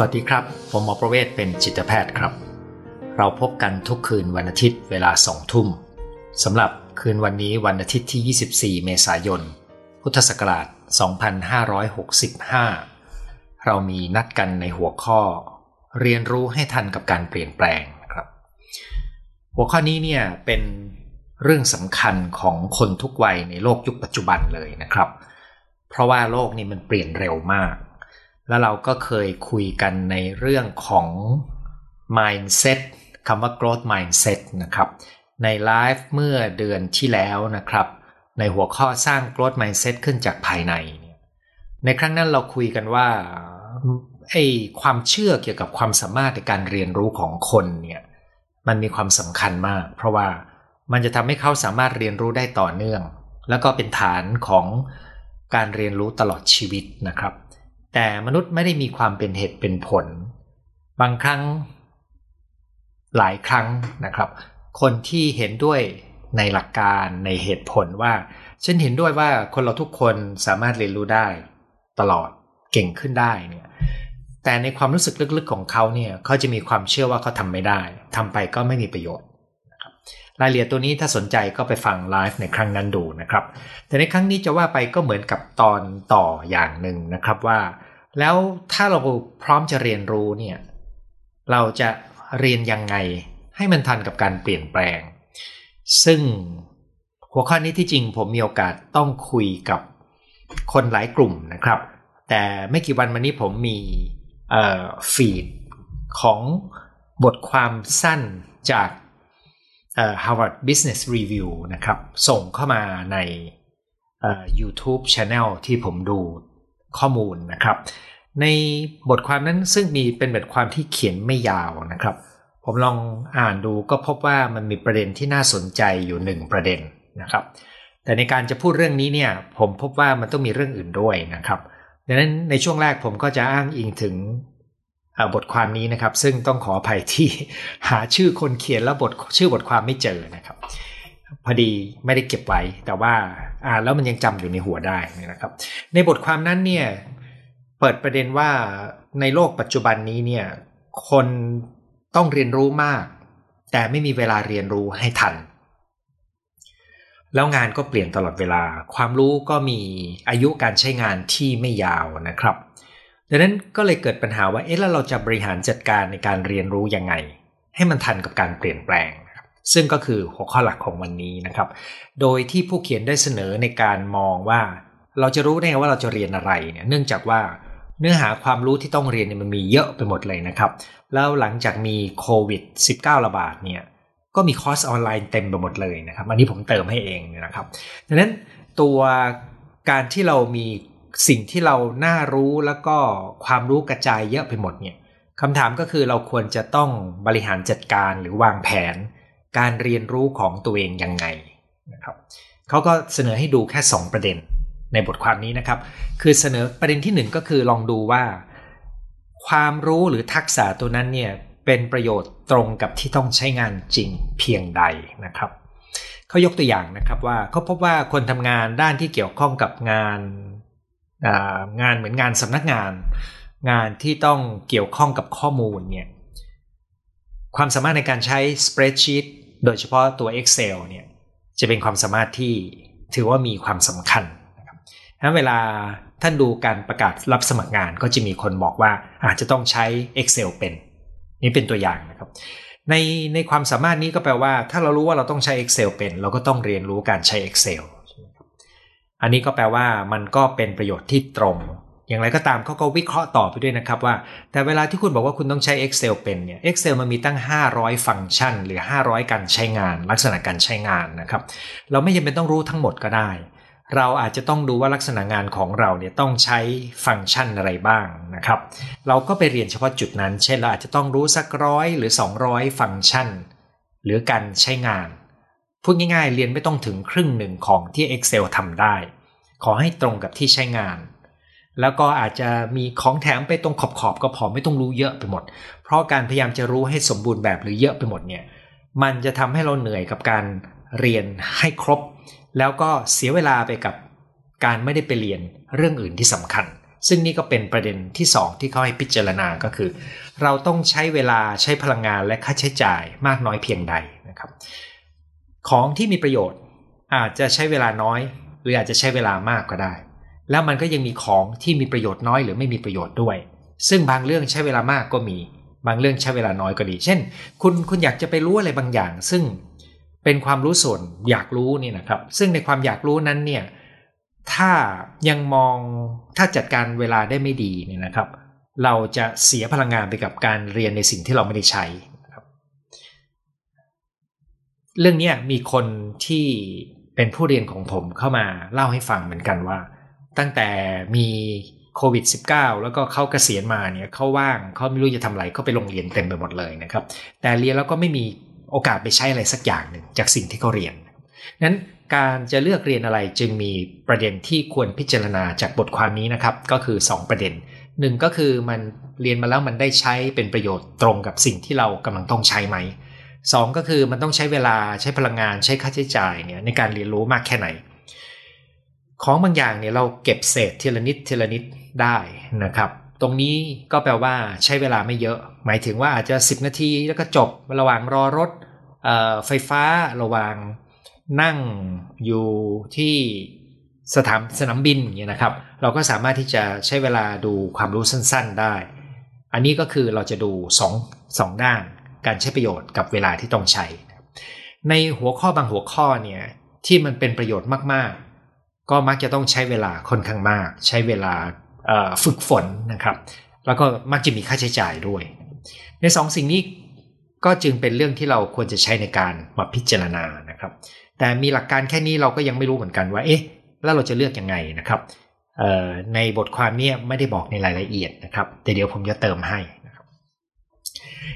วัสดีครับ ผมหมอประเวศเป็นจิตแพทย์ครับ เราพบกันทุกคืนวันอาทิตย์เวลาสองทุ่มสำหรับคืนวันนี้วันอาทิตย์ที่ 24 เมษายน พุทธศักราช 2565 เรามีนัดกันในหัวข้อ เรียนรู้ให้ทันกับการเปลี่ยนแปลงครับ หัวข้อนี้เนี่ยเป็นเรื่องสำคัญของคนทุกวัยในโลกยุคปัจจุบันเลยนะครับ เพราะว่าโลกนี้มันเปลี่ยนเร็วมาก แล้วเราก็เคยคุยกันในเรื่องของ mindset คำว่า growth mindset นะครับ ในไลฟ์เมื่อเดือนที่แล้วนะครับ ในหัวข้อสร้าง growth mindset ขึ้นจากภายใน ในครั้งนั้นเราคุยกันว่าไอ้ความเชื่อเกี่ยวกับความสามารถในการเรียนรู้ของคนเนี่ยมันมีความสำคัญมาก เพราะว่ามันจะทำให้เขาสามารถเรียนรู้ได้ต่อเนื่อง แล้วก็เป็นฐานของการเรียนรู้ตลอดชีวิตนะครับ แต่มนุษย์ไม่ได้มีความเป็นเหตุเป็นผล บางครั้งหลายครั้งนะครับ คนที่เห็นด้วยในหลักการในเหตุผลว่าฉันเห็นด้วยว่าคนเราทุกคนสามารถเรียนรู้ได้ ตลอดเก่งขึ้นได้เนี่ยแต่ในความรู้สึกลึกๆของเขาเนี่ยเขาจะมีความเชื่อว่าเขาทำไม่ได้ทำไปก็ไม่มีประโยชน์ รายละเอียดตัวนี้ถ้าสนใจก็ไปฟังไลฟ์ในครั้งนั้นดูนะครับ แต่ในครั้งนี้จะว่าไปก็เหมือนกับตอนต่ออย่างหนึ่งนะครับว่า แล้วถ้าเราพร้อมจะเรียนรู้เนี่ย เราจะเรียนยังไงให้มันทันกับการเปลี่ยนแปลง ซึ่งหัวข้อนี้ที่จริงผมมีโอกาสต้องคุยกับคนหลายกลุ่มนะครับ แต่ไม่กี่วันมานี้ผมมีฟีดของบทความสั้นจาก Harvard Business Review นะครับ ส่งเข้ามาใน YouTube Channel ที่ผมดูข้อมูลนะครับ ในบทความนั้นซึ่งมีเป็นบทความที่เขียนไม่ยาวนะครับ ผมลองอ่านดูก็พบว่ามันมีประเด็นที่น่าสนใจอยู่หนึ่งประเด็นนะครับ แต่ในการจะพูดเรื่องนี้เนี่ย ผมพบว่ามันต้องมีเรื่องอื่นด้วยนะครับดังนั้นในช่วงแรกผมก็จะอ้างอิงถึง บทความนี้นะครับ ซึ่งต้องขออภัยที่หาชื่อคนเขียนแล้วบทชื่อบทความไม่เจอนะครับ พอดีไม่ได้เก็บไว้ แต่ว่าอ่านแล้วมันยังจำอยู่ในหัวได้นะครับ ในบทความนั้นเนี่ยเปิดประเด็นว่าในโลกปัจจุบันนี้เนี่ยคนต้องเรียนรู้มาก แต่ไม่มีเวลาเรียนรู้ให้ทัน แล้วงานก็เปลี่ยนตลอดเวลา ความรู้ก็มีอายุการใช้งานที่ไม่ยาวนะครับ ดังนั้นก็เลยเกิดปัญหาว่าเอ๊ะแล้วเราจะบริหารจัดการในการเรียนรู้ยังไง ให้มันทันกับการเปลี่ยนแปลง ซึ่งก็คือหัวข้อหลักของวันนี้นะครับ โดยที่ผู้เขียนได้เสนอในการมองว่า เราจะรู้ได้ไงว่าเราจะเรียนอะไรเนี่ยเนื่องจากว่าเนื้อหาความรู้ที่ต้องเรียนเนี่ยมันมีเยอะไปหมดเลยนะครับ แล้วหลังจากมีโควิด -19 ระบาดเนี่ยก็มีคอร์สออนไลน์เต็มไปหมดเลยนะครับ อันนี้ผมเติมให้เองนะครับดังนั้นตัวการที่เรามี สิ่งที่เราน่ารู้แล้วก็ความรู้กระจายเยอะไปหมดเนี่ยคำถามก็คือเราควรจะต้องบริหารจัดการหรือวางแผน การเรียนรู้ของตัวเองยังไงนะครับเขาก็เสนอให้ดูแค่ 2 ประเด็นในบทความนี้นะครับ คือเสนอประเด็นที่ 1 ก็คือลองดูว่า ความรู้หรือทักษะตัวนั้นเนี่ยเป็นประโยชน์ตรงกับที่ต้องใช้งานจริงเพียงใดนะครับเขายกตัวอย่างนะครับว่าเขาพบว่าคนทำงานด้านที่เกี่ยวข้องกับงาน งานเหมือนงานสำนักงาน งานที่ต้องเกี่ยวข้องกับข้อมูลเนี่ยความสามารถในการใช้ spreadsheet โดยเฉพาะตัว Excel เนี่ยจะเป็นความสามารถที่ถือว่ามีความสำคัญนะครับถ้าเวลาท่านดูการประกาศรับสมัครงานก็จะมีคนบอกว่าอาจจะต้องใช้ Excel เป็น นี่เป็นตัวอย่างนะครับ ในในความสามารถนี้ก็แปลว่า ถ้าเรารู้ว่าเราต้องใช้ Excel เป็น เราก็ต้องเรียนรู้การใช้ Excel อันนี้ก็แปลว่ามันก็เป็นประโยชน์ที่ตรง อย่างไรก็ตามเขาก็วิเคราะห์ต่อไปด้วยนะครับว่า แต่เวลาที่คุณบอกว่าคุณต้องใช้ Excel เป็นเนี่ย Excel มันมีตั้ง 500 ฟังก์ชัน หรือ 500 การใช้งาน ลักษณะการใช้งานนะครับ เราไม่จำเป็นต้องรู้ทั้งหมดก็ได้ เราอาจจะต้องดูว่าลักษณะงานของเราเนี่ยต้องใช้ฟังก์ชันอะไรบ้างนะครับ เราก็ไปเรียนเฉพาะจุดนั้น เช่นเราอาจจะต้องรู้สักร้อยหรือ 200 ฟังก์ชัน หรือการใช้งาน พูดง่ายๆ เรียนไม่ต้องถึงครึ่งหนึ่งของที่ Excel ทำได้ ขอให้ตรงกับที่ใช้งาน แล้วก็อาจจะมีของแถมไปตรงขอบๆก็พอไม่ต้องรู้เยอะไปหมด เพราะการพยายามจะรู้ให้สมบูรณ์แบบหรือเยอะไปหมดเนี่ยมันจะทำให้เราเหนื่อยกับการเรียนให้ครบ แล้วก็เสียเวลาไปกับการไม่ได้ไปเรียนเรื่องอื่นที่สำคัญ ซึ่งนี่ก็เป็นประเด็นที่ 2 ที่เขาให้พิจารณาก็คือ เราต้องใช้เวลาใช้พลังงานและค่าใช้จ่ายมากน้อยเพียงใดนะครับ ของที่มีประโยชน์ อาจจะใช้เวลาน้อย หรืออาจจะใช้เวลามากก็ได้ แล้วมันก็ยังมีของที่มีประโยชน์น้อยหรือไม่มีประโยชน์ด้วย ซึ่งบางเรื่องใช้เวลามากก็มี บางเรื่องใช้เวลาน้อยก็ดี เช่น คุณคุณอยากจะไปรู้อะไรบางอย่าง ซึ่งเป็นความรู้ส่วนอยากรู้นี่นะครับ ซึ่งในความอยากรู้นั้นเนี่ยถ้ายังมองถ้าจัดการเวลาได้ไม่ดีเนี่ยนะครับ เราจะเสียพลังงานไปกับการเรียนในสิ่งที่เราไม่ได้ใช้ เรื่องนี้มีคนที่เป็นผู้เรียนของผมเข้ามาเล่าให้ฟังเหมือนกันว่า ตั้งแต่มีโควิด -19 แล้วก็เขาเกษียณมาเนี่ยเขาว่างเขาไม่รู้จะทำอะไรเขาไปโรงเรียนเต็มไปหมดเลยนะครับ แต่เรียนแล้วก็ไม่มีโอกาสไปใช้อะไรสักอย่างหนึ่งจากสิ่งที่เขาเรียนนั้นการจะเลือกเรียนอะไรจึงมีประเด็นที่ควรพิจารณาจากบทความนี้นะครับ ก็คือ 2 ประเด็นหนึ่งก็คือมันเรียนมาแล้วมันได้ใช้เป็นประโยชน์ตรงกับสิ่งที่เรากำลังต้องใช้ไหม สองก็คือมันต้องใช้เวลาใช้พลังงานใช้ค่าใช้จ่ายเนี่ยในการเรียนรู้มากแค่ไหน ของบางอย่างเนี่ยเราเก็บเศษทีละนิดทีละนิดได้นะครับตรงนี้ก็แปลว่าใช้เวลาไม่เยอะ หมายถึงว่าอาจจะ 10 นาทีแล้วก็จบระหว่างรอรถไฟฟ้าระหว่างนั่งอยู่ที่สถานสนามบินเนี่ยนะครับ เราก็สามารถที่จะใช้เวลาดูความรู้สั้น ๆได้ อันนี้ก็คือเราจะดู2 2ด้าน การใช้ประโยชน์กับเวลาที่ต้องใช้ ในหัวข้อบางหัวข้อเนี่ยที่มันเป็นประโยชน์มากๆ ก็มักจะต้องใช้เวลาค่อนข้างมาก ใช้เวลาฝึกฝนนะครับ แล้วก็มักจะมีค่าใช้จ่ายด้วย ในสองสิ่งนี้ก็จึงเป็นเรื่องที่เราควรจะใช้ในการมาพิจารณานะครับ แต่มีหลักการแค่นี้เราก็ยังไม่รู้เหมือนกันว่าเอ๊ะแล้วเราจะเลือกยังไงนะครับในบทความนี้ไม่ได้บอกในรายละเอียดนะครับแต่เดี๋ยวผมจะเติมให้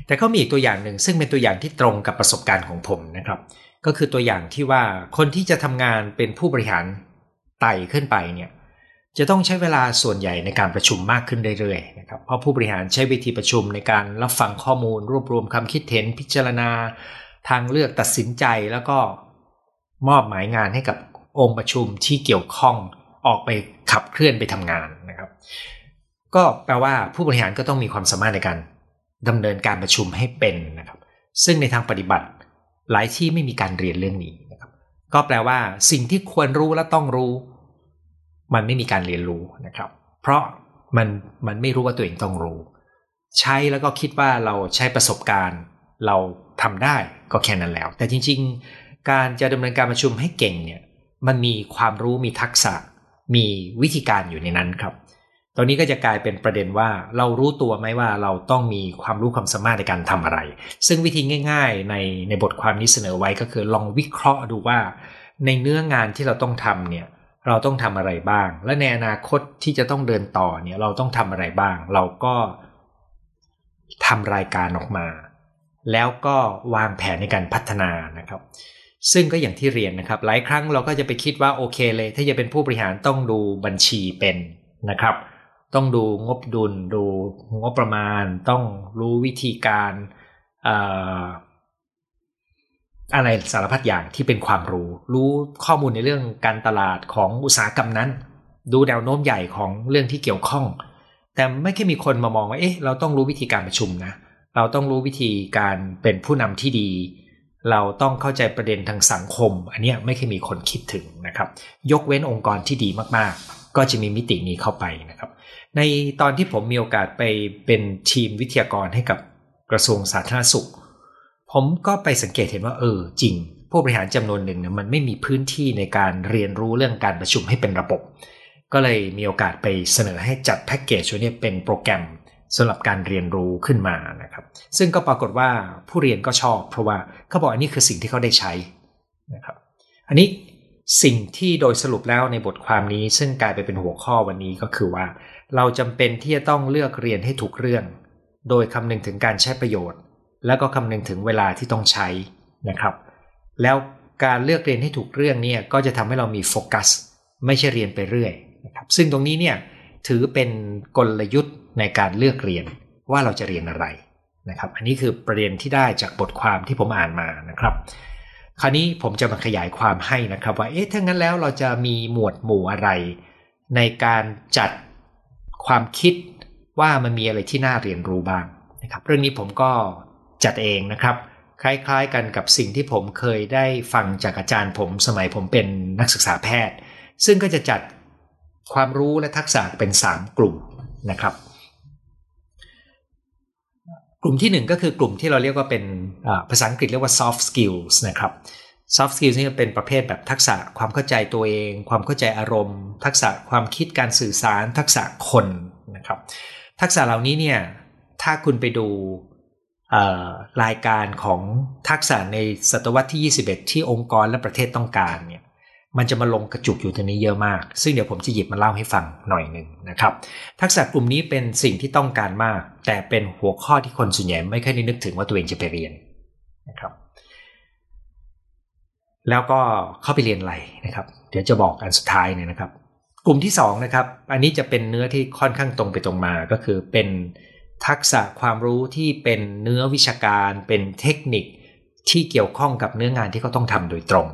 แต่ก็มีอีกตัวอย่างหนึ่งซึ่งเป็นตัวอย่างที่ตรงกับประสบการณ์ของผมนะครับ ก็คือตัวอย่างที่ว่าคนที่จะทำงานเป็นผู้บริหารไต่ขึ้นไปเนี่ยจะต้องใช้เวลาส่วนใหญ่ในการประชุมมากขึ้นเรื่อยๆนะครับเพราะผู้บริหารใช้วิธีประชุมในการรับฟังข้อมูล รวบรวมความคิดเห็นพิจารณา ทางเลือกตัดสินใจแล้วก็มอบหมายงานให้กับองค์ประชุมที่เกี่ยวข้องออกไปขับเคลื่อนไปทำงานนะครับ ก็แปลว่าผู้บริหารก็ต้องมีความสามารถในการ ดำเนินการประชุมให้เป็นนะครับ ซึ่งในทางปฏิบัติ หลายที่ไม่มีการเรียนเรื่องนี้นะครับ ก็แปลว่าสิ่งที่ควรรู้และต้องรู้ มันไม่มีการเรียนรู้นะครับ เพราะมันมันไม่รู้ว่าตัวเองต้องรู้ ใช้แล้วก็คิดว่าเราใช้ประสบการณ์ เราทำได้ก็แค่นั้นแล้ว แต่จริง ๆ การจะดำเนินการประชุมให้เก่งเนี่ยมันมีความรู้มีทักษะมีวิธีการอยู่ในนั้นครับ ตอนนี้ก็จะกลายเป็นประเด็นว่าเรารู้ตัวไหมว่าเราต้องมีความรู้ความสามารถในการทำอะไร ซึ่งวิธีง่าย ๆ ในในบทความนี้เสนอไว้ก็คือลองวิเคราะห์ดูว่า ในเนื้องานที่เราต้องทำเนี่ยเราต้องทำอะไรบ้าง และในอนาคตที่จะต้องเดินต่อเนี่ยเราต้องทำอะไรบ้าง เราก็ทำรายการออกมา แล้วก็วางแผนในการพัฒนานะครับซึ่งก็อย่างที่เรียนนะครับ หลายครั้งเราก็จะไปคิดว่าโอเคเลย ถ้าจะเป็นผู้บริหารต้องดูบัญชีเป็นนะครับ ต้องดูงบดุล ดูงบประมาณ ต้องรู้วิธีการอะไรสารพัดอย่างที่เป็นความรู้ รู้ข้อมูลในเรื่องการตลาดของอุตสาหกรรมนั้น ดูแนวโน้มใหญ่ของเรื่องที่เกี่ยวข้อง แต่ไม่แค่มีคนมามองว่าเอ๊ะเราต้องรู้วิธีการประชุมนะ เราต้องรู้วิธีการเป็นผู้นำที่ดี เราต้องเข้าใจประเด็นทางสังคม อันนี้ไม่เคยมีคนคิดถึงนะครับ ยกเว้นองค์กรที่ดีมากๆ ก็จะมีมิตินี้เข้าไปนะครับ ในตอนที่ผมมีโอกาสไปเป็นทีมวิทยากรให้กับกระทรวงสาธารณสุข ผมก็ไปสังเกตเห็นว่าเออจริง ผู้บริหารจำนวนหนึ่งเนี่ยมันไม่มีพื้นที่ในการเรียนรู้เรื่องการประชุมให้เป็นระบบ ก็เลยมีโอกาสไปเสนอให้จัดแพ็กเกจนี้เป็นโปรแกรมสำหรับการเรียนรู้ขึ้นมานะครับ ซึ่งก็ปรากฏว่าผู้เรียนก็ชอบ เพราะว่าเขาบอกอันนี้คือสิ่งที่เขาได้ใช้นะครับ อันนี้สิ่งที่โดยสรุปแล้วในบทความนี้ ซึ่งกลายไปเป็นหัวข้อวันนี้ก็คือว่า เราจำเป็นที่จะต้องเลือกเรียนให้ถูกเรื่อง โดยคำนึงถึงการใช้ประโยชน์ แล้วก็คำนึงถึงเวลาที่ต้องใช้นะครับ แล้วการเลือกเรียนให้ถูกเรื่องเนี่ยก็จะทำให้เรามีโฟกัสไม่ใช่เรียนไปเรื่อยนะครับซึ่งตรงนี้เนี่ยถือเป็นกลยุทธ์ในการเลือกเรียนว่าเราจะเรียนอะไรนะครับ อันนี้คือประเด็นที่ได้จากบทความที่ผมอ่านมานะครับ คราวนี้ผมจะมาขยายความให้นะครับว่าเอ๊ะถ้างั้นแล้วเราจะมีหมวดหมู่อะไร ในการจัด ความคิดว่ามันมีอะไรที่น่าเรียนรู้บ้างนะครับเรื่องนี้ผมก็จัดเองนะครับ คล้ายๆกันกับสิ่งที่ผมเคยได้ฟังจากอาจารย์ผมสมัยผมเป็นนักศึกษาแพทย์ ซึ่งก็จะจัดความรู้และทักษะเป็น 3 กลุ่มนะครับ กลุ่มที่ 1 ก็คือกลุ่มที่เราเรียกว่าเป็นภาษาอังกฤษเรียกว่า soft skills นะครับ soft skills นี่เป็นประเภทแบบทักษะความเข้าใจตัวเอง ความเข้าใจอารมณ์ ทักษะความคิดการสื่อสาร ทักษะคนนะครับ ทักษะเหล่านี้เนี่ยถ้าคุณไปดูรายการของทักษะในศตวรรษที่ 21 ที่องค์กรและประเทศต้องการเนี่ยมันจะมาลงกระจุกอยู่ตรงนี้เยอะมาก ซึ่งเดี๋ยวผมจะหยิบมาเล่าให้ฟังหน่อยหนึ่งนะครับ ทักษะกลุ่มนี้เป็นสิ่งที่ต้องการมาก แต่เป็นหัวข้อที่คนส่วนใหญ่ไม่ค่อยได้นึกถึงว่าตัวเองจะไปเรียนนะครับ แล้วก็เข้าไปเรียนอะไรนะครับ เดี๋ยวจะบอกอันสุดท้ายเนี่ยนะครับ กลุ่มที่2นะครับ อันนี้จะเป็นเนื้อที่ค่อนข้างตรงไปตรงมา ก็คือเป็นทักษะความรู้ที่เป็นเนื้อวิชาการ เป็นเทคนิคที่เกี่ยวข้องกับเนื้องานที่เขาต้องทำโดยตรง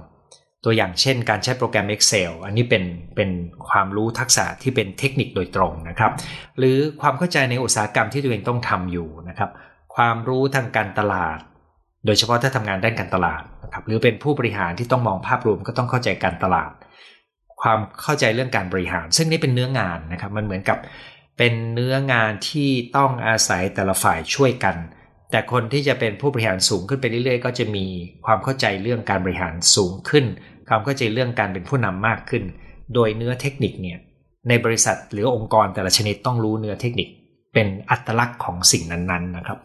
ตัวอย่างเช่น การใช้โปรแกรม Excel อันนี้เป็นเป็นความรู้ทักษะที่เป็นเทคนิคโดยตรงนะครับ หรือความเข้าใจในอุตสาหกรรมที่ตัวเองต้องทำอยู่นะครับ ความรู้ทางการตลาด โดยเฉพาะถ้าทำงานด้านการตลาดนะครับหรือเป็นผู้บริหารที่ต้องมองภาพรวมก็ต้องเข้าใจการตลาด ความเข้าใจเรื่องการบริหาร ซึ่งนี่เป็นเนื้องานนะครับมันเหมือนกับเป็นเนื้องานที่ต้องอาศัยแต่ละฝ่ายช่วยกัน แต่คนที่จะเป็นผู้บริหารสูงขึ้นไปเรื่อยๆ ก็จะมีความเข้าใจเรื่องการบริหารสูงขึ้น ความเข้าใจเรื่องการเป็นผู้นำมากขึ้น โดยเนื้อเทคนิคเนี่ยในบริษัทหรือองค์กรแต่ละชนิดต้องรู้เนื้อเทคนิค เป็นอัตลักษณ์ของสิ่งนั้นๆนะครับ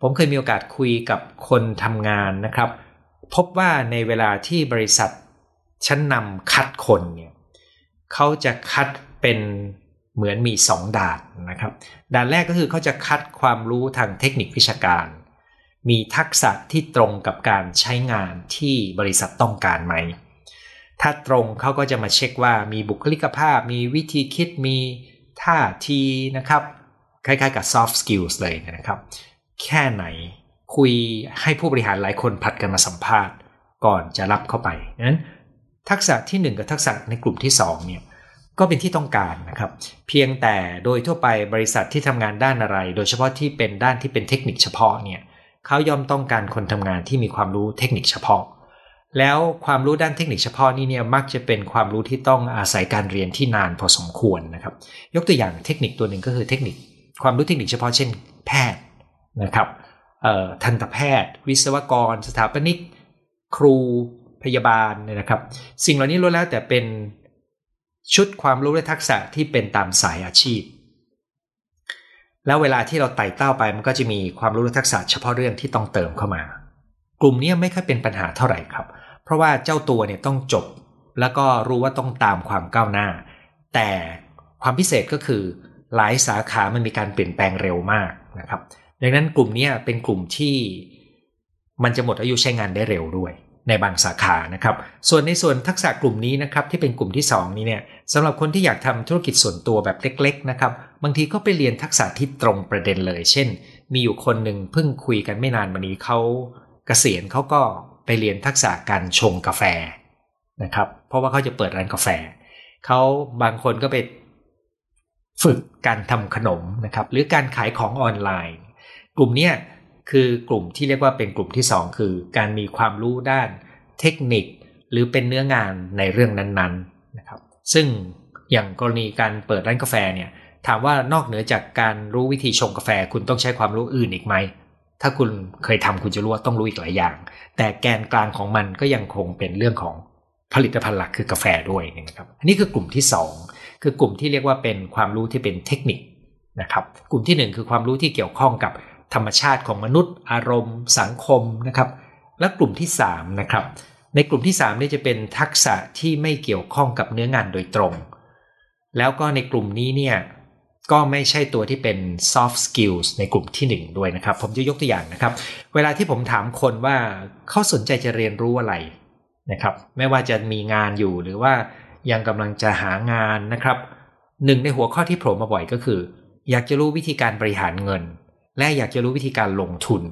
ผมเคยมีโอกาสคุยกับคนทำงานนะครับ พบว่าในเวลาที่บริษัทชั้นนำคัดคนเนี่ยเขาจะคัดเป็นเหมือนมี2ด่านนะครับด่านแรกก็คือเขาจะคัดความรู้ทางเทคนิควิชาการ มีทักษะที่ตรงกับการใช้งานที่บริษัทต้องการไหม ถ้าตรงเขาก็จะมาเช็คว่ามีบุคลิกภาพ มีวิธีคิดมีท่าทีนะครับ คล้ายๆกับ soft skills เลยนะครับ แค่ไหน คุยให้ผู้บริหารหลายคนผัดกันมาสัมภาษณ์ ก่อนจะรับเข้าไปนั้นทักษะที่ 1 กับทักษะในกลุ่มที่2เนี่ยก็เป็นที่ต้องการนะครับ เพียงแต่โดยทั่วไปบริษัทที่ทำงานด้านอะไร โดยเฉพาะที่เป็นด้านที่เป็นเทคนิคเฉพาะเนี่ยเขาย่อมต้องการคนทำงานที่มีความรู้เทคนิคเฉพาะ แล้วความรู้ด้านเทคนิคเฉพาะนี่เนี่ยมักจะเป็นความรู้ที่ต้องอาศัยการเรียนที่นานพอสมควรนะครับ ยกตัวอย่างเทคนิคตัวหนึ่งก็คือเทคนิค ความรู้เทคนิคเฉพาะเช่น แพทย์ นะครับทันตแพทย์ วิศวกร สถาปนิก ครูพยาบาลเนี่ยนะครับ สิ่งเหล่านี้ล้วนแล้วแต่เป็นชุดความรู้และทักษะที่เป็นตามสายอาชีพ แล้วเวลาที่เราไต่เต้าไปมันก็จะมีความรู้และทักษะเฉพาะเรื่องที่ต้องเติมเข้ามา กลุ่มนี้ไม่ค่อยเป็นปัญหาเท่าไหร่ครับ เพราะว่าเจ้าตัวเนี่ยต้องจบ แล้วก็รู้ว่าต้องตามความก้าวหน้า แต่ความพิเศษก็คือหลายสาขามันมีการเปลี่ยนแปลงเร็วมากนะครับ ดังนั้นกลุ่มนี้เป็นกลุ่มที่มันจะหมดอายุใช้งานได้เร็วด้วย ในบางสาขานะครับ ส่วนในส่วนทักษะกลุ่มนี้นะครับที่เป็นกลุ่มที่ 2 นี้เนี่ยสำหรับคนที่อยากทำธุรกิจส่วนตัวแบบเล็ก ๆ นะครับ บางทีก็ไปเรียนทักษะที่ตรงประเด็นเลย เช่น มีอยู่คนหนึ่งเพิ่งคุยกันไม่นานมานี้เขาเกษียณเขาก็ไปเรียนทักษะการชงกาแฟนะครับ เพราะว่าเขาจะเปิดร้านกาแฟเขาบางคนก็ไปฝึกการทำขนมนะครับ หรือการขายของออนไลน์ กลุ่มนี้คือกลุ่มที่เรียกว่าเป็นกลุ่มที่ 2 คือ การมีความรู้ด้านเทคนิค หรือเป็นเนื้องานในเรื่องนั้นๆนะครับซึ่งอย่างกรณีการเปิดร้านกาแฟเนี่ยถามว่านอกเหนือจากการรู้วิธีชงกาแฟคุณต้องใช้ความรู้อื่นอีกไหม ถ้าคุณเคยทำคุณจะรู้ว่าต้องรู้อีกหลายอย่าง แต่แกนกลางของมันก็ยังคงเป็นเรื่องของผลิตภัณฑ์หลักคือกาแฟด้วยนะครับอันนี้คือกลุ่มที่ 2 คือกลุ่มที่เรียกว่าเป็นความรู้ที่เป็นเทคนิคนะครับกลุ่มที่ 1 คือความรู้ที่เกี่ยวข้องกับ ธรรมชาติของมนุษย์ อารมณ์ สังคมนะครับ และกลุ่มที่3นะครับในกลุ่มที่3นี่จะเป็นทักษะที่ไม่เกี่ยวข้องกับเนื้องานโดยตรง แล้วก็ในกลุ่มนี้เนี่ยก็ไม่ใช่ตัวที่เป็น soft skills ในกลุ่มที่ 1 ด้วยนะครับ ผมจะยกตัวอย่างนะครับ เวลาที่ผมถามคนว่าเขาสนใจจะเรียนรู้อะไรนะครับ ไม่ว่าจะมีงานอยู่หรือว่ายังกำลังจะหางานนะครับหนึ่งในหัวข้อที่โผล่มาบ่อยก็คือ อยากจะรู้วิธีการบริหารเงิน และอยากจะรู้วิธีการลงทุน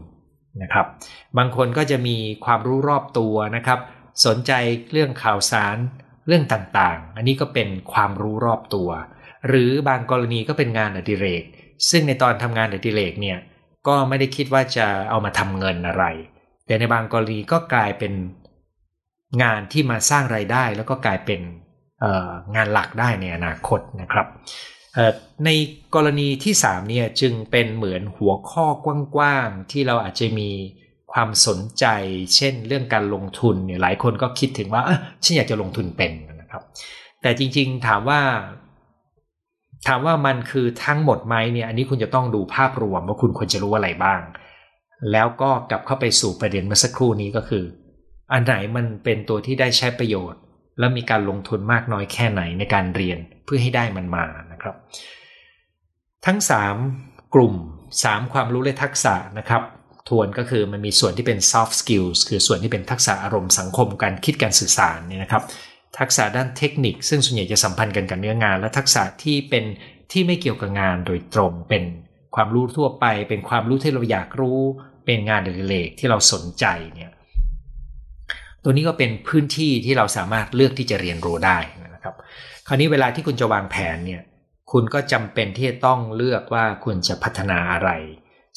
นะครับ บางคนก็จะมีความรู้รอบตัวนะครับ สนใจเรื่องข่าวสารเรื่องต่างๆ อันนี้ก็เป็นความรู้รอบตัว หรือบางกรณีก็เป็นงานอดิเรก ซึ่งในตอนทำงานอดิเรกเนี่ยก็ไม่ได้คิดว่าจะเอามาทำเงินอะไร แต่ในบางกรณีก็กลายเป็นงานที่มาสร้างไรายได้ แล้วก็กลายเป็นงานหลักได้ในอนาคตนะครับ ในกรณีที่3เนี่ยจึงเป็นเหมือนหัวข้อกว้างๆที่เราอาจจะมีความสนใจ เช่นเรื่องการลงทุนเนี่ยหลายคนก็คิดถึงว่าฉันอยากจะลงทุนเป็นนะครับ แต่จริงๆถามว่า ถามว่ามันคือทั้งหมดไหมเนี่ยอันนี้คุณจะต้องดูภาพรวมว่าคุณควรจะรู้อะไรบ้าง แล้วก็กลับเข้าไปสู่ประเด็นเมื่อสักครู่นี้ก็คือ อันไหนมันเป็นตัวที่ได้ใช้ประโยชน์ แล้วมีการลงทุนมากน้อยแค่ไหนในการเรียนเพื่อให้ได้มันมา นะครับ ทั้ง 3 กลุ่ม 3 ความรู้และทักษะนะครับ ทวนก็คือมันมีส่วนที่เป็น soft skills คือส่วนที่เป็นทักษะอารมณ์สังคมการคิดการสื่อสารเนี่ยนะครับ ทักษะด้านเทคนิค ซึ่งส่วนใหญ่จะสัมพันธ์กันกับเนื้องาน และทักษะที่เป็นที่ไม่เกี่ยวกับงานโดยตรงเป็นความรู้ทั่วไป เป็นความรู้ที่เราอยากรู้ เป็นงานเดลิเลกที่เราสนใจเนี่ยตัวนี้ก็เป็นพื้นที่ที่เราสามารถเลือกที่จะเรียนรู้ได้นะครับ คราวนี้เวลาที่คุณจะวางแผนเนี่ย คุณก็จำเป็นที่จะต้องเลือกว่าคุณจะพัฒนาอะไร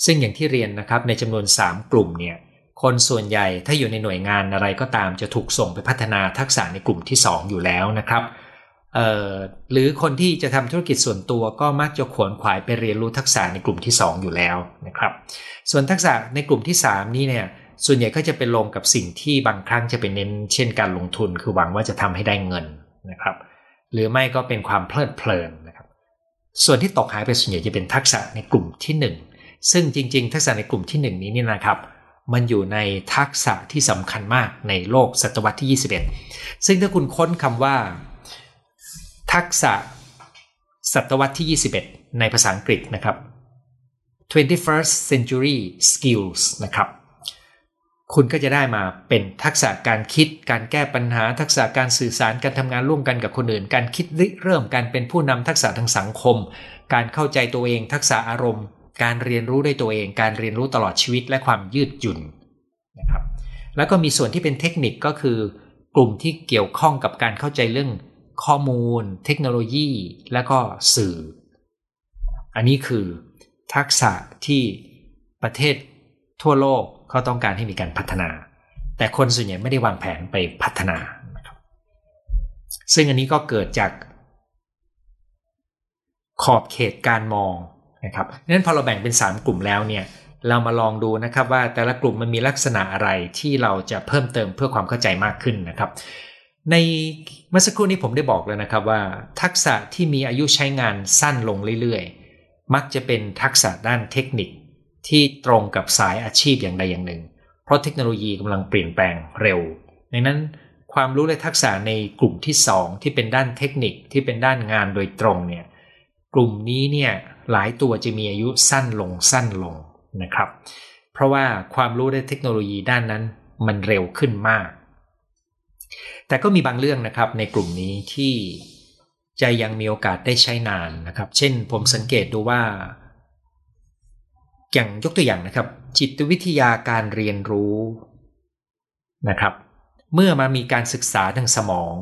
ซึ่งอย่างที่เรียนนะครับในจำนวน 3 กลุ่มเนี่ยคนส่วนใหญ่ถ้าอยู่ในหน่วยงานอะไรก็ตามจะถูกส่งไปพัฒนาทักษะในกลุ่มที่ 2 อยู่แล้วนะครับหรือคนที่จะทำธุรกิจส่วนตัวก็มักจะขวนขวายไปเรียนรู้ทักษะในกลุ่มที่ 2 อยู่แล้วนะครับ ส่วนทักษะในกลุ่มที่ 3 นี้เนี่ยส่วนใหญ่ก็จะไปลงกับสิ่งที่บางครั้งจะเป็นเน้น เช่นการลงทุน คือหวังว่าจะทำให้ได้เงินนะครับ หรือไม่ก็เป็นความเพลิดเพลิน ส่วนที่ตกหายไปส่วนใหญ่จะเป็นทักษะในกลุ่มที่ 1 ซึ่งจริง ๆ ทักษะในกลุ่มที่ 1 นี้นี่นะครับ มันอยู่ในทักษะที่สำคัญมากในโลกศตวรรษที่ 21 ซึ่งถ้าคุณค้นคำว่า ทักษะศตวรรษที่ 21 ในภาษาอังกฤษนะครับ 21st century skills นะครับ คุณก็จะได้มาเป็นทักษะการคิด การแก้ปัญหา ทักษะการสื่อสารการทำงานร่วมกันกับคนอื่น การคิดริเริ่มการเป็นผู้นำทักษะทางสังคม การเข้าใจตัวเอง ทักษะอารมณ์ การเรียนรู้ด้วยตัวเอง การเรียนรู้ตลอดชีวิตและความยืดหยุ่นนะครับแล้วก็มีส่วนที่เป็นเทคนิคก็คือกลุ่มที่เกี่ยวข้องกับการเข้าใจเรื่องข้อมูล เทคโนโลยี และก็สื่อ อันนี้คือทักษะที่ประเทศทั่วโลก เขาต้องการให้มีการพัฒนา แต่คนส่วนใหญ่ไม่ได้วางแผนไปพัฒนา ซึ่งอันนี้ก็เกิดจากขอบเขตการมองนะครับนั้นพอเราแบ่งเป็น 3 กลุ่มแล้วเนี่ยเรามาลองดูนะครับว่าแต่ละกลุ่มมันมีลักษณะอะไรที่เราจะเพิ่มเติมเพื่อความเข้าใจมากขึ้นนะครับ ในเมื่อสักครู่นี้ผมได้บอกแล้วนะครับว่า ทักษะที่มีอายุใช้งานสั้นลงเรื่อยๆ มักจะเป็นทักษะด้านเทคนิค ที่ตรงกับสายอาชีพอย่างใดอย่างหนึ่ง เพราะเทคโนโลยีกำลังเปลี่ยนแปลงเร็ว ดังนั้นความรู้และทักษะในกลุ่มที่ 2 ที่เป็นด้านเทคนิคที่เป็นด้านงานโดยตรงเนี่ยกลุ่มนี้เนี่ยหลายตัวจะมีอายุสั้นลงสั้นลงนะครับ เพราะว่าความรู้และเทคโนโลยีด้านนั้นมันเร็วขึ้นมาก แต่ก็มีบางเรื่องนะครับในกลุ่มนี้ที่จะยังมีโอกาสได้ใช้นานนะครับ เช่นผมสังเกตดูว่า อย่างยกตัวอย่างนะครับ จิตวิทยาการเรียนรู้นะครับ เมื่อมามีการศึกษาทางสมอง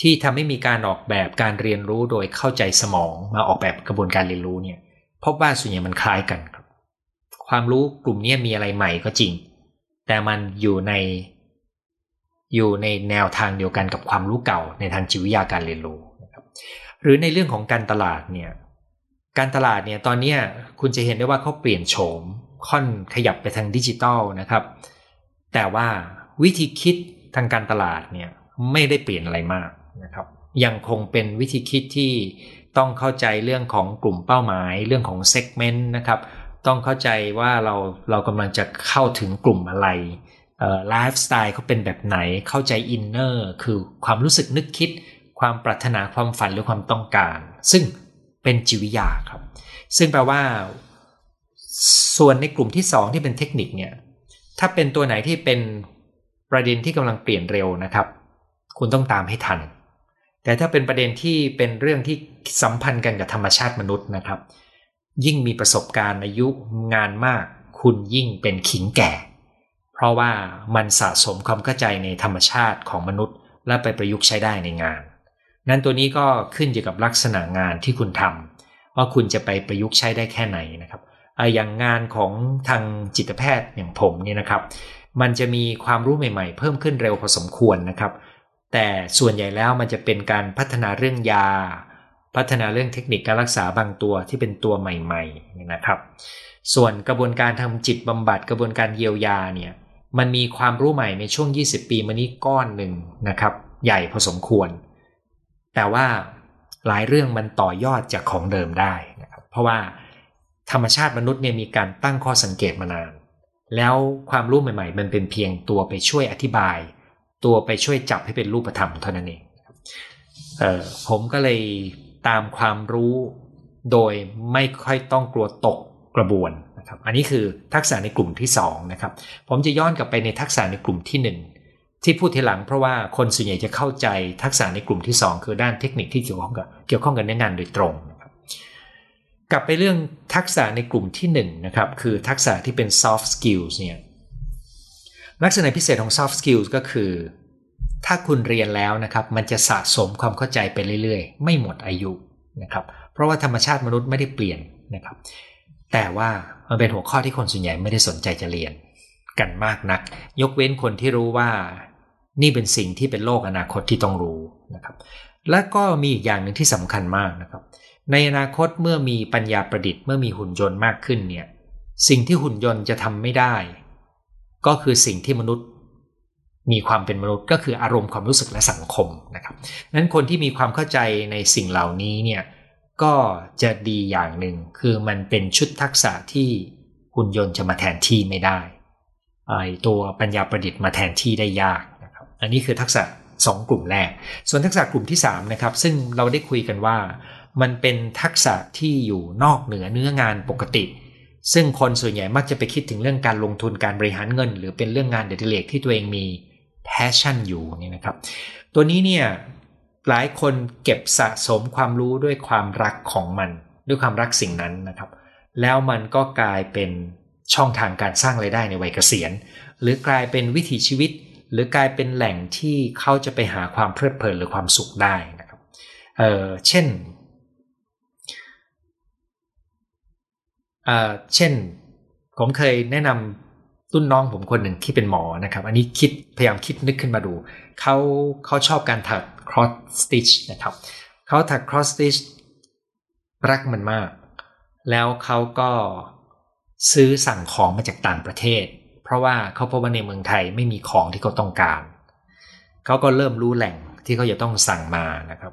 ที่ทำให้มีการออกแบบการเรียนรู้โดยเข้าใจสมองมาออกแบบกระบวนการเรียนรู้เนี่ยพบว่าส่วนใหญ่มันคล้ายกันครับ ความรู้กลุ่มนี้มีอะไรใหม่ก็จริง แต่มันอยู่ในอยู่ในแนวทางเดียวกันกับความรู้เก่าในทางจิตวิทยาการเรียนรู้นะครับหรือในเรื่องของการตลาดเนี่ย การตลาดเนี่ยตอนนี้คุณจะเห็นได้ว่าเขาเปลี่ยนโฉมค่อนขยับไปทางดิจิตอลนะครับ แต่ว่าวิธีคิดทางการตลาดเนี่ยไม่ได้เปลี่ยนอะไรมากนะครับยังคงเป็นวิธีคิดที่ต้องเข้าใจเรื่องของกลุ่มเป้าหมาย เรื่องของ segment นะครับ ต้องเข้าใจว่าเราเรากำลังจะเข้าถึงกลุ่มอะไรไลฟ์สไตล์เขาเป็นแบบไหนเข้าใจ inner คือความรู้สึกนึกคิด ความปรารถนาความฝันหรือความต้องการ ซึ่ง เป็นจิตวิทยาครับ ซึ่งแปลว่า ส่วนในกลุ่มที่ 2 ที่เป็นเทคนิคเนี่ยถ้าเป็นตัวไหนที่เป็นประเด็นที่กำลังเปลี่ยนเร็วนะครับ คุณต้องตามให้ทัน แต่ถ้าเป็นประเด็นที่เป็นเรื่องที่สัมพันธ์กันกับธรรมชาติมนุษย์นะครับ ยิ่งมีประสบการณ์อายุงานมาก คุณยิ่งเป็นขิงแก่ เพราะว่ามันสะสมความเข้าใจในธรรมชาติของมนุษย์ และไปประยุกต์ใช้ได้ในงาน นั้นตัวนี้ก็ขึ้นอยู่กับลักษณะงานที่คุณทำว่าคุณจะไปประยุกต์ใช้ได้แค่ไหนนะครับอย่างงานของทางจิตแพทย์อย่างผมเนี่ยนะครับ มันจะมีความรู้ใหม่ๆ เพิ่มขึ้นเร็วพอสมควรนะครับ แต่ส่วนใหญ่แล้วมันจะเป็นการพัฒนาเรื่องยา พัฒนาเรื่องเทคนิคการรักษาบางตัวที่เป็นตัวใหม่ๆนะครับ ส่วนกระบวนการทำจิตบำบัดกระบวนการเยียวยาเนี่ยมันมีความรู้ใหม่ในช่วง 20 ปีมานี้ก้อนหนึ่งนะครับ ใหญ่พอสมควร แต่ว่าหลายเรื่องมันต่อยอดจากของเดิมได้นะครับเพราะว่าธรรมชาติมนุษย์เนี่ยมีการตั้งข้อสังเกตมานาน แล้วความรู้ใหม่ ๆ มันเป็นเพียงตัวไปช่วยอธิบาย ตัวไปช่วยจับให้เป็นรูปธรรมเท่านั้นเองเออผมก็เลยตามความรู้โดยไม่ค่อยต้องกลัวตกกระบวนนะครับ อันนี้คือทักษะในกลุ่มที่2นะครับ ผมจะย้อนกลับไปในทักษะในกลุ่มที่1 ที่พูดทีหลังเพราะว่าคนส่วนใหญ่จะเข้าใจทักษะในกลุ่มที่ 2 คือด้านเทคนิคที่เกี่ยวข้องกับเกี่ยวข้องกับเนื้องานโดยตรงนะครับกลับไปเรื่องทักษะในกลุ่มที่1นนะครับคือทักษะที่เป็น soft skills เนี่ยลักษณะพิเศษของ soft skills ก็คือ ถ้าคุณเรียนแล้วนะครับมันจะสะสมความเข้าใจไปเรื่อยๆ ไม่หมดอายุนะครับเพราะว่าธรรมชาติมนุษย์ไม่ได้เปลี่ยนนะครับแต่ว่ามันเป็นหัวข้อที่คนส่วนใหญ่ไม่ได้สนใจจะเรียนกันมากนัก ยกเว้นคนที่รู้ว่า นี่เป็นสิ่งที่เป็นโลกอนาคตที่ต้องรู้นะครับ และก็มีอีกอย่างหนึ่งที่สำคัญมากนะครับ ในอนาคตเมื่อมีปัญญาประดิษฐ์เมื่อมีหุ่นยนต์มากขึ้นเนี่ยสิ่งที่หุ่นยนต์จะทำไม่ได้ ก็คือสิ่งที่มนุษย์มีความเป็นมนุษย์ก็คืออารมณ์ความรู้สึกและสังคมนะครับนั้นคนที่มีความเข้าใจในสิ่งเหล่านี้เนี่ยก็จะดีอย่างหนึ่งคือมันเป็นชุดทักษะที่หุ่นยนต์จะมาแทนที่ไม่ได้ไอตัวปัญญาประดิษฐ์มาแทนที่ได้ยาก อันนี้คือทักษะ 2 กลุ่มแรก ส่วนทักษะกลุ่มที่3นะครับซึ่งเราได้คุยกันว่า มันเป็นทักษะที่อยู่นอกเหนือเนื้องานปกติ ซึ่งคนส่วนใหญ่มักจะไปคิดถึงเรื่องการลงทุนการบริหารเงิน หรือเป็นเรื่องงานเดลิเลกที่ตัวเองมี passion อยู่นี่นะครับ ตัวนี้เนี่ยหลายคนเก็บสะสมความรู้ด้วยความรักของมัน ด้วยความรักสิ่งนั้นนะครับ แล้วมันก็กลายเป็นช่องทางการสร้างไรายได้ในวัยเกษียณ หรือกลายเป็นวิถีชีวิต หรือกลายเป็นแหล่งที่เขาจะไปหาความเพลิดเพลินหรือความสุขได้นะครับเเช่นเช่น ผมเคยแนะนำรุ่นน้องผมคนหนึ่งที่เป็นหมอนะครับ อันนี้คิดพยายามคิดนึกขึ้นมาดู เขาเขาชอบการถัก cross stitch นะครับเขาถัก cross stitch รักมันมาก แล้วเขาก็ซื้อสั่งของมาจากต่างประเทศ เพราะว่าเขาพบว่าในเมืองไทยไม่มีของที่เขาต้องการ เขาก็เริ่มรู้แหล่งที่เขาจะต้องสั่งมานะครับ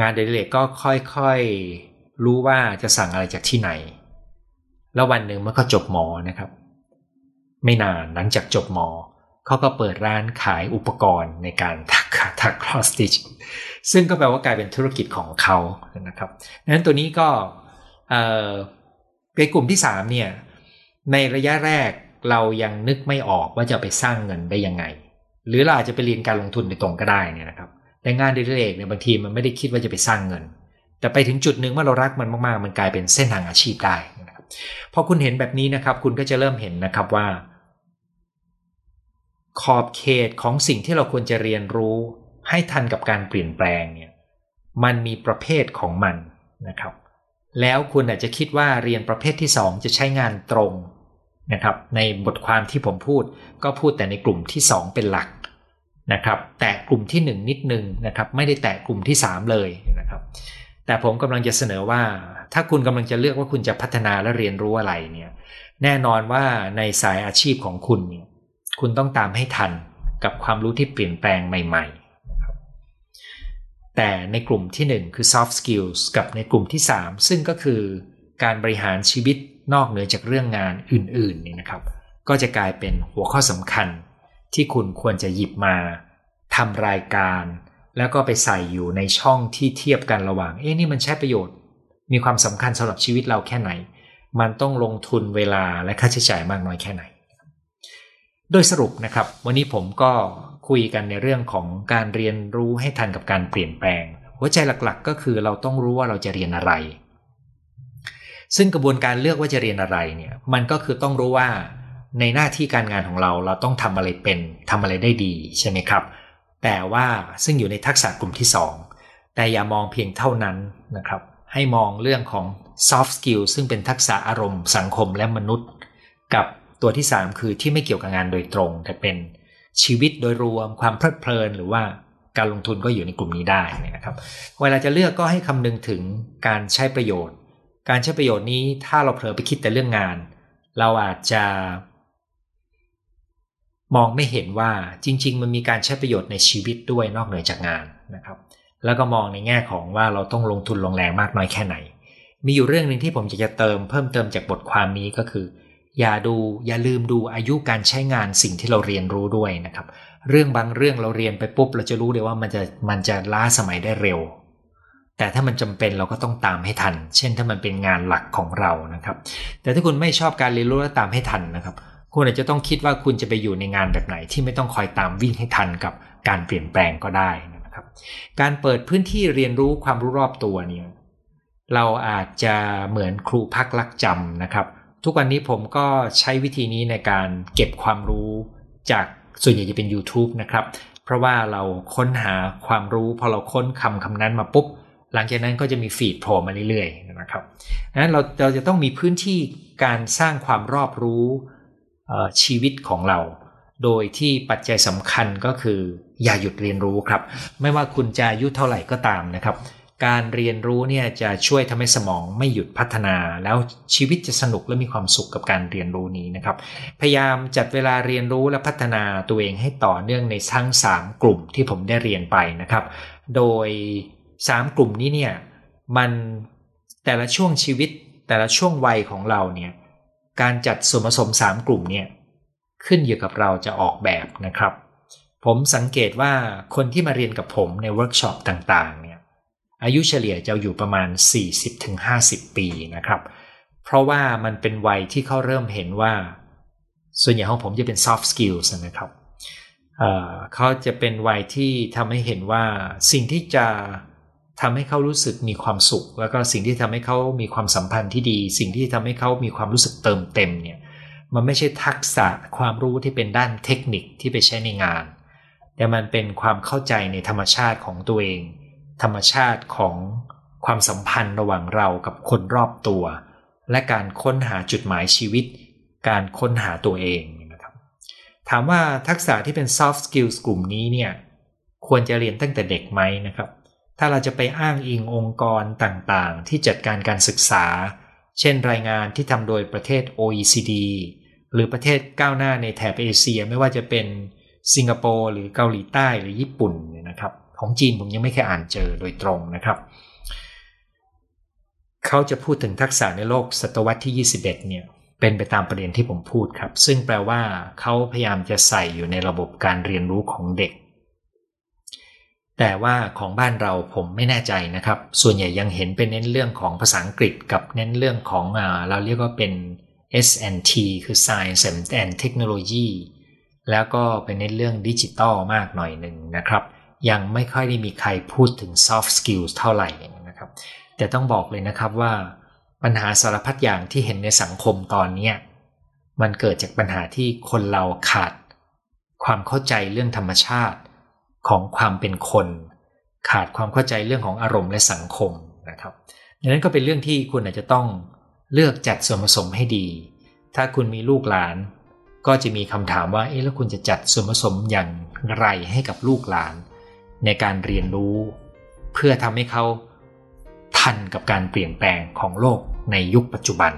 งานเดลิเรกก็ค่อยๆรู้ว่าจะสั่งอะไรจากที่ไหน แล้ววันหนึ่งมันก็จบหมอนะครับ ไม่นานหลังจากจบหมอเขาก็เปิดร้านขายอุปกรณ์ในการถักถักครอสติชซึ่งก็แปลว่ากลายเป็นธุรกิจของเขานะครับนั้นตัวนี้ก็ในกลุ่มที่3เนี่ยในระยะแรก เรายังนึกไม่ออกว่าจะไปสร้างเงินได้ยังไง หรือเราอาจจะไปเรียนการลงทุนในตรงก็ได้เนี่ยนะครับแต่งานเดิเรกเนี่ยบางทีมันไม่ได้คิดว่าจะไปสร้างเงิน แต่ไปถึงจุดหนึ่งเมื่อเรารักมันมากๆ มันกลายเป็นเส้นทางอาชีพได้นะครับพอคุณเห็นแบบนี้นะครับ คุณก็จะเริ่มเห็นนะครับว่า ขอบเขตของสิ่งที่เราควรจะเรียนรู้ ให้ทันกับการเปลี่ยนแปลงเนี่ยมันมีประเภทของมันนะครับ แล้วคุณอาจจะคิดว่าเรียนประเภทที่ 2 จะใช้งานตรง นะครับ ในบทความที่ผมพูดก็พูดแต่ในกลุ่มที่ 2 เป็นหลักนะครับ แต่กลุ่มที่ 1 นิดนึงนะครับ ไม่ได้แตะกลุ่มที่ 3 เลยนะครับ แต่ผมกำลังจะเสนอว่า ถ้าคุณกำลังจะเลือกว่าคุณจะพัฒนาและเรียนรู้อะไรเนี่ยแน่นอนว่าในสายอาชีพของคุณเนี่ยคุณต้องตามให้ทันกับความรู้ที่เปลี่ยนแปลงใหม่ๆ แต่ในกลุ่มที่ 1 คือ soft skills กับในกลุ่มที่ 3 ซึ่งก็คือการบริหารชีวิต นอกเหนือจากเรื่องงานอื่นๆนี่นะครับ ก็จะกลายเป็นหัวข้อสำคัญที่คุณควรจะหยิบมาทำรายการ แล้วก็ไปใส่อยู่ในช่องที่เทียบกันระหว่าง เอ๊ะนี่มันใช้ประโยชน์ มีความสำคัญสำหรับชีวิตเราแค่ไหน มันต้องลงทุนเวลาและค่าใช้จ่ายมากน้อยแค่ไหน โดยสรุปนะครับ วันนี้ผมก็คุยกันในเรื่องของการเรียนรู้ให้ทันกับการเปลี่ยนแปลง หัวใจหลักๆ ก็คือเราต้องรู้ว่าเราจะเรียนอะไร ซึ่งกระบวนการเลือกว่าจะเรียนอะไรเนี่ยมันก็คือต้องรู้ว่าในหน้าที่การงานของเราเราต้องทำอะไรเป็นทำอะไรได้ดีใช่ไหมครับ แต่ว่าซึ่งอยู่ในทักษะกลุ่มที่แต่อย่ามองเพียงเท่านั้นนะครับ ให้มองเรื่องของ soft skill ซึ่งเป็นทักษะอารมณ์สังคมและมนุษย์ กับตัวที่ 3 คือที่ไม่เกี่ยวกับงานโดยตรง แต่เป็นชีวิตโดยรวมความเพลิดเพลิน หรือว่าการลงทุนก็อยู่ในกลุ่มนี้ได้นะครับ เวลาจะเลือกก็ให้คำนึงถึงการใช้ประโยชน์ การใช้ประโยชน์นี้ถ้าเราเผลอไปคิดแต่เรื่องงาน เราอาจจะ มองไม่เห็นว่าจริง ๆ มันมีการใช้ประโยชน์ในชีวิตด้วยนอกเหนือจากงานนะครับ แล้วก็มองในแง่ของว่าเราต้องลงทุนลงแรงมากน้อยแค่ไหน มีอยู่เรื่องหนึ่งที่ผมอยากจะเติมเพิ่มเติมจากบทความนี้ก็คือ อย่าดูอย่าลืมดูอายุการใช้งานสิ่งที่เราเรียนรู้ด้วยนะครับ เรื่องบางเรื่องเราเรียนไปปุ๊บเราจะรู้เลยว่ามันจะมันจะล้าสมัยได้เร็ว แต่ถ้ามันจำเป็นเราก็ต้องตามให้ทัน เช่นถ้ามันเป็นงานหลักของเรานะครับ แต่ถ้าคุณไม่ชอบการเรียนรู้และตามให้ทันนะครับ คุณอาจจะต้องคิดว่าคุณจะไปอยู่ในงานแบบไหนที่ไม่ต้องคอยตามวิ่งให้ทันกับการเปลี่ยนแปลงก็ได้นะครับ การเปิดพื้นที่เรียนรู้ความรู้รอบตัวเนี่ยเราอาจจะเหมือนครูพักลักจำนะครับ ทุกวันนี้ผมก็ใช้วิธีนี้ในการเก็บความรู้จากส่วนใหญ่จะเป็น YouTube นะครับ เพราะว่าเราค้นหาความรู้พอเราค้นคำคำนั้นมาปุ๊บ หลังจากนั้นก็จะมีฟีดโผล่มาเรื่อยๆนะครับนั้นเราเราจะต้องมีพื้นที่การสร้างความรอบรู้ชีวิตของเรา โดยที่ปัจจัยสำคัญก็คือ อย่าหยุดเรียนรู้ครับ ไม่ว่าคุณจะอายุเท่าไหร่ก็ตามนะครับ การเรียนรู้เนี่ยจะช่วยทำให้สมองไม่หยุดพัฒนา แล้วชีวิตจะสนุกและมีความสุขกับการเรียนรู้นี้นะครับ พยายามจัดเวลาเรียนรู้และพัฒนาตัวเองให้ต่อเนื่องในทั้ง 3 กลุ่มที่ผมได้เรียนไปนะครับ โดย 3กลุ่มนี้เนี่ยมันแต่ละช่วงชีวิตแต่ละช่วงวัยของเราเนี่ยการจัดส่วนผสม3กลุ่มเนี่ยขึ้นอยู่กับเราจะออกแบบนะครับ ผมสังเกตว่าคนที่มาเรียนกับผมในเวิร์กช็อปต่างๆเนี่ยอายุเฉลี่ยจะอยู่ประมาณ 40-50 ปีนะครับ เพราะว่ามันเป็นวัยที่เขาเริ่มเห็นว่า ส่วนใหญ่ของผมจะเป็น soft skills นะครับเเขาจะเป็นวัยที่ทำให้เห็นว่าสิ่งที่จะ ทำให้เขารู้สึกมีความสุข แล้วก็สิ่งที่ทำให้เขามีความสัมพันธ์ที่ดี สิ่งที่ทำให้เขามีความรู้สึกเติมเต็มเนี่ยมันไม่ใช่ทักษะความรู้ที่เป็นด้านเทคนิคที่ไปใช้ในงาน แต่มันเป็นความเข้าใจในธรรมชาติของตัวเอง ธรรมชาติของความสัมพันธ์ระหว่างเรากับคนรอบตัว และการค้นหาจุดหมายชีวิต การค้นหาตัวเองนะครับถามว่าทักษะที่เป็น soft skills กลุ่มนี้เนี่ยควรจะเรียนตั้งแต่เด็กไหมนะครับ ถ้าเราจะไปอ้างอิงองค์กรต่างๆ ที่จัดการการศึกษา เช่นรายงานที่ทำโดยประเทศ OECD หรือประเทศก้าวหน้าในแถบเอเชียไม่ว่าจะเป็นสิงคโปร์หรือเกาหลีใต้หรือญี่ปุ่นเนี่ยนะครับของจีนผมยังไม่เคยอ่านเจอโดยตรงนะครับ เขาจะพูดถึงทักษะในโลกศตวรรษที่ 21 เนี่ยเป็นไปตามประเด็นที่ผมพูดครับ ซึ่งแปลว่าเขาพยายามจะใส่อยู่ในระบบการเรียนรู้ของเด็ก แต่ว่าของบ้านเราผมไม่แน่ใจนะครับ ส่วนใหญ่ยังเห็นเป็นเน้นเรื่องของภาษาอังกฤษกับเน้นเรื่องของอเราเรียกว่าเป็น S&T คือ Science and Technology แล้วก็เป็นเน้นเรื่องดิจิตอลมากหน่อยหนึ่งนะครับ ยังไม่ค่อยได้มีใครพูดถึง soft skills เท่าไหร่นะครับ แต่ต้องบอกเลยนะครับว่า ปัญหาสารพัดอย่างที่เห็นในสังคมตอนนี้มันเกิดจากปัญหาที่คนเราขาด ความเข้าใจเรื่องธรรมชาติ ของความเป็นคน ขาดความเข้าใจเรื่องของอารมณ์และสังคมนะครับดังนั้นก็เป็นเรื่องที่คุณอาจจะต้องเลือกจัดส่วนผสมให้ดี ถ้าคุณมีลูกหลาน ก็จะมีคำถามว่าเอ๊ะแล้วคุณจะจัดส่วนผสมอย่างไรให้กับลูกหลาน ในการเรียนรู้ เพื่อทำให้เขาทันกับการเปลี่ยนแปลงของโลกในยุคปัจจุบัน